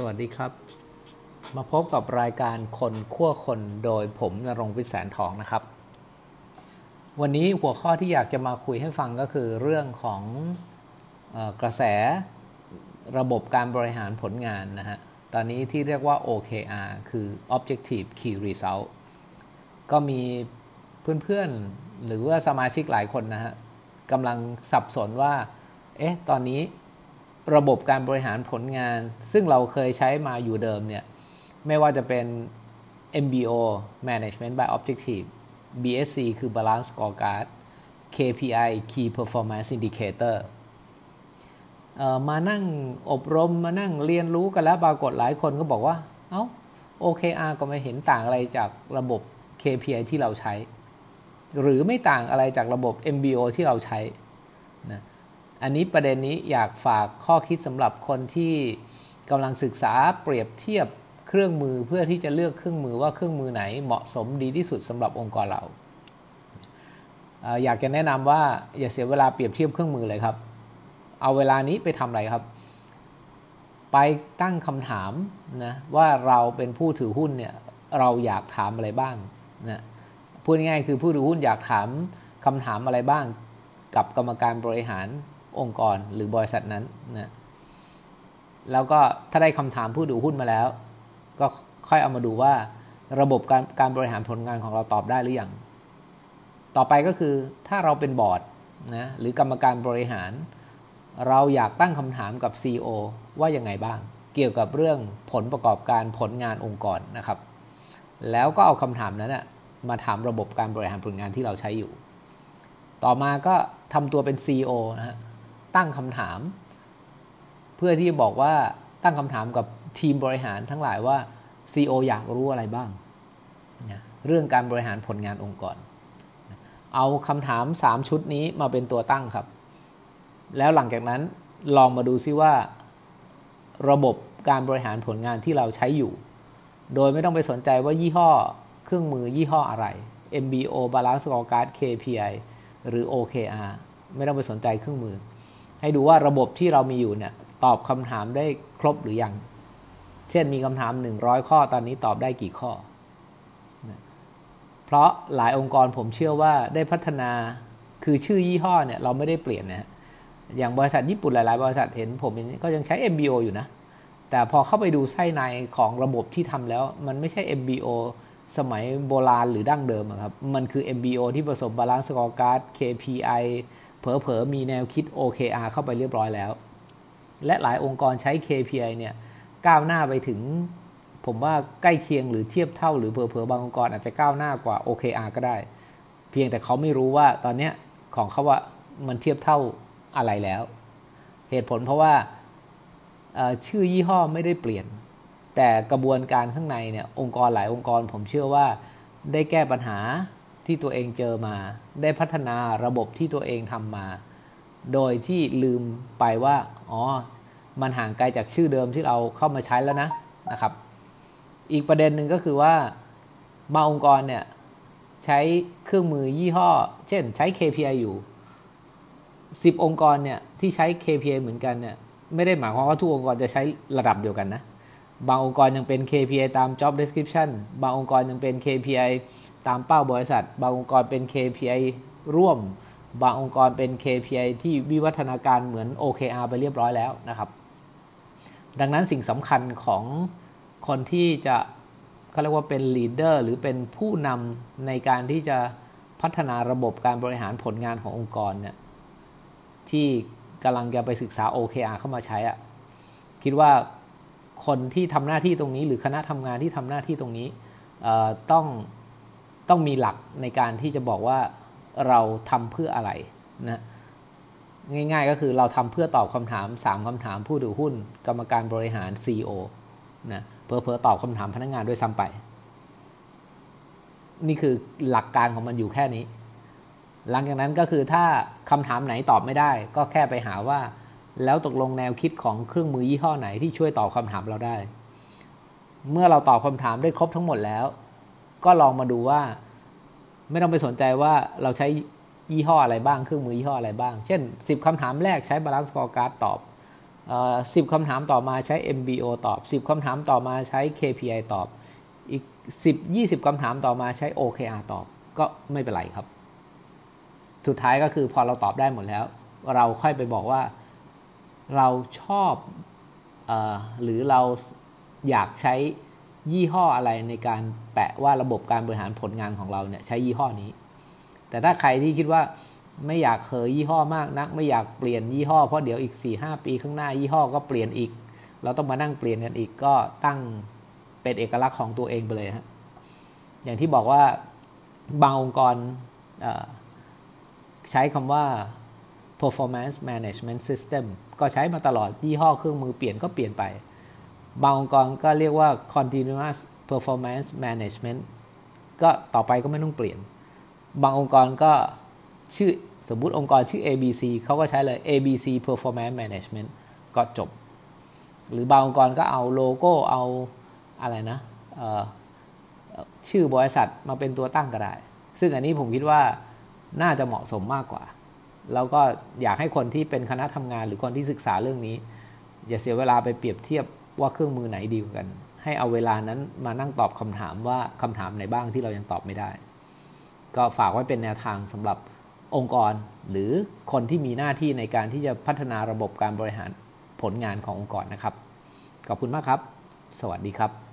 สวัสดีครับ มาพบกับรายการคนขั้วคนโดยผมนรงวิแสนทองนะครับ วันนี้หัวข้อที่อยากจะมาคุยให้ฟังก็คือเรื่องของอกระแสระบบการบริหารผลงานนะฮะ ตอนนี้ที่เรียกว่า OKR คือ Objective Key Result ก็มีเพื่อนๆ หรือว่าสมาชิกหลายคนนะฮะกำลังสับสนว่า เอ๊ะ ตอนนี้ ระบบการบริหารผลงาน ซึ่งเราเคยใช้มาอยู่เดิมเนี่ย ไม่ว่าจะเป็น MBO Management by Objective BSC คือ Balance Scorecard KPI Key Performance Indicator มานั่งอบรมมานั่งเรียนรู้กันแล้วปรากฏหลายคนก็บอกว่า เอา้า OKR ก็ไม่เห็นต่างอะไรจากระบบ KPI ที่เราใช้ หรือไม่ต่างอะไรจากระบบ MBO ที่เราใช้นะ อันนี้ประเด็นนี้อยากฝากข้อคิดสำหรับคนที่กำลังศึกษาเปรียบเทียบเครื่องมือเพื่อที่จะเลือกเครื่องมือว่าเครื่องมือไหนเหมาะสมดีที่สุดสำหรับองค์กรเรา อยากจะแนะนำว่าอย่าเสียเวลาเปรียบเทียบเครื่องมือเลยครับ เอาเวลานี้ไปทำอะไรครับ ไปตั้งคำถามนะว่าเราเป็นผู้ถือหุ้นเนี่ยเราอยากถามอะไรบ้างนะพูดง่ายๆคือผู้ถือหุ้นอยากถามคำถามอะไรบ้างกับกรรมการบริหาร องค์กรหรือบริษัทนั้นนะแล้วก็ถ้าได้คำถามผู้ถือหุ้นมาแล้ว ก็ค่อยเอามาดูว่าระบบการการบริหารผลงานของเราตอบได้หรือยังต่อไปก็คือถ้าเราเป็นบอร์ดนะหรือกรรมการบริหาร เราอยากตั้งคำถามกับ CEO ว่ายังไงบ้าง เกี่ยวกับเรื่องผลประกอบการผลงานองค์กรนะครับ แล้วก็เอาคำถามนั้นนะมาถามระบบการบริหารผลงานที่เราใช้อยู่ ต่อมาก็ทำตัวเป็น CEO นะฮะ ตั้งคำถาม เพื่อที่จะบอกว่าตั้งคำถามกับทีมบริหารทั้งหลายว่า CEO อยากรู้อะไรบ้างนะเรื่องการบริหารผลงานองค์กร เอาคำถาม 3 ชุดนี้มาเป็นตัวตั้งครับ แล้วหลังจากนั้นลองมาดูซิว่า ระบบการบริหารผลงานที่เราใช้อยู่ โดยไม่ต้องไปสนใจว่ายี่ห้อเครื่องมือยี่ห้ออะไร MBO Balance Scorecard KPI หรือ OKR ไม่ต้องไปสนใจเครื่องมือ ให้ดูว่าระบบที่เรามีอยู่เนี่ยตอบคำถามได้ครบหรือยัง เช่นมีคำถาม 100 ข้อตอนนี้ตอบได้กี่ข้อ เพราะหลายองค์กรผมเชื่อว่าได้พัฒนาคือชื่อยี่ห้อเนี่ยเราไม่ได้เปลี่ยนนะอย่างบริษัทญี่ปุ่นหลาย ๆ บริษัทเห็นผมก็ยังใช้ MBO อยู่นะ แต่พอเข้าไปดูไส้ในของระบบที่ทำแล้ว มันไม่ใช่ MBO สมัยโบราณหรือดั้งเดิมครับ มันคือ MBO ที่ผสม Balance Scorecard KPI เผลอๆมีแนวคิด OKR เข้าไปเรียบร้อยแล้ว และหลายองค์กรใช้ KPI เนี่ยก้าวหน้าไปถึง ผมว่าใกล้เคียงหรือเทียบเท่าหรือเผลอๆบางองค์กรอาจจะก้าวหน้ากว่า OKR ก็ได้ เพียงแต่เขาไม่รู้ว่าตอนนี้ของเขาว่ามันเทียบเท่าอะไรแล้ว เหตุผลเพราะว่าชื่อยี่ห้อไม่ได้เปลี่ยน แต่กระบวนการข้างในเนี่ยองค์กรหลายองค์กรผมเชื่อว่าได้แก้ปัญหา ที่ตัวเองเจอมา ได้พัฒนาระบบที่ตัวเองทำมา โดยที่ลืมไปว่า อ๋อ มันห่างไกลจากชื่อเดิมที่เราเข้ามาใช้แล้วนะนะครับ อีกประเด็นหนึ่งก็คือว่าบางองค์กรเนี่ยใช้เครื่องมือยี่ห้อ เช่นใช้ KPI อยู่ 10 องค์กรเนี่ยที่ใช้ KPI เหมือนกันเนี่ยไม่ได้หมายความว่าทุกองค์กรจะใช้ระดับเดียวกันนะ บางองค์กรยังเป็น KPI ตาม job description บางองค์กรยังเป็น KPI ตามเป้าบริษัท บางองค์กรเป็น KPI ร่วม บางองค์กรเป็น KPI ที่วิวัฒนาการเหมือน OKR ไปเรียบร้อยแล้วนะครับ ดังนั้นสิ่งสำคัญของคนที่จะเขาเรียกว่าเป็น leader หรือเป็นผู้นำในการที่จะพัฒนาระบบการบริหารผลงานขององค์กรเนี่ยที่กำลังจะไปศึกษา OKR เข้ามาใช้อะคิดว่าคนที่ทำหน้าที่ตรงนี้ หรือคณะทำงานที่ทำหน้าที่ตรงนี้ต้อง ต้องมีหลักในการที่จะบอกว่าเราทำเพื่ออะไรนะง่ายๆก็คือเราทำเพื่อตอบคำถาม 3คำถามผู้ถือหุ้น กรรมการบริหาร CEO นะเพอเพอตอบคำถามพนักงงานด้วยซ้ำไป นี่คือหลักการของมันอยู่แค่นี้ หลังจากนั้นก็คือถ้าคำถามไหนตอบไม่ได้ ก็แค่ไปหาว่า แล้วตกลงแนวคิดของเครื่องมือยี่ห้อไหนที่ช่วยตอบคำถามเราได้ เมื่อเราตอบคำถามได้ครบทั้งหมดแล้ว ก็ลองมาดูว่า ไม่ต้องไปสนใจว่าเราใช้ยี่ห้ออะไรบ้างเครื่องมือยี่ห้ออะไรบ้าง เช่น 10คำถามแรกใช้ Balance Scorecard ตอบสิบคำถามต่อมาใช้ MBO ตอบ 10คำถามต่อมาใช้ KPI ตอบ อีก 10 20คำถามต่อมาใช้ OKR ตอบ ก็ไม่เป็นไรครับ สุดท้ายก็คือพอเราตอบได้หมดแล้ว เราค่อยไปบอกว่าเราชอบอหรือเราอยากใช้ ยี่ห้ออะไรในการแปะว่าระบบการบริหารผลงานของเราเนี่ยใช้ยี่ห้อนี้ แต่ถ้าใครที่คิดว่าไม่อยากเคยยี่ห้อมากนัก ไม่อยากเปลี่ยนยี่ห้อเพราะเดี๋ยวอีก4ี่หปีข้างหน้ายี่ห้อก็เปลี่ยนอีก เราต้องมานั่งเปลี่ยนกันอีกก็ตั้งเป็นเอกลักษณ์ของตัวเองไปเลยฮะอย่างที่บอกว่าบางองค์กรใช้คำว่า performance management system ก็ใช้มาตลอดยี่ห้อเครื่องมือเปลี่ยนก็เปลี่ยนไป บางองค์กรก็เรียกว่า continuous performance management ก็ต่อไปก็ไม่ต้องเปลี่ยน บางองค์กรก็ชื่อสมมุติองค์กรชื่อ ABC เขาก็ใช้เลย ABC performance management ก็จบ หรือบางองค์กรก็เอาโลโก้เอาอะไรนะชื่อบริษัทมาเป็นตัวตั้งก็ได้ ซึ่งอันนี้ผมคิดว่าน่าจะเหมาะสมมากกว่า แล้วก็อยากให้คนที่เป็นคณะทำงานหรือคนที่ศึกษาเรื่องนี้ อย่าเสียเวลาไปเปรียบเทียบ ว่าเครื่องมือไหนดีกว่ากัน ให้เอาเวลานั้นมานั่งตอบคำถามว่าคำถามไหนบ้างที่เรายังตอบไม่ได้ ก็ฝากไว้เป็นแนวทางสำหรับองค์กร หรือคนที่มีหน้าที่ในการที่จะพัฒนาระบบการบริหารผลงานขององค์กรนะครับ ขอบคุณมากครับ สวัสดีครับ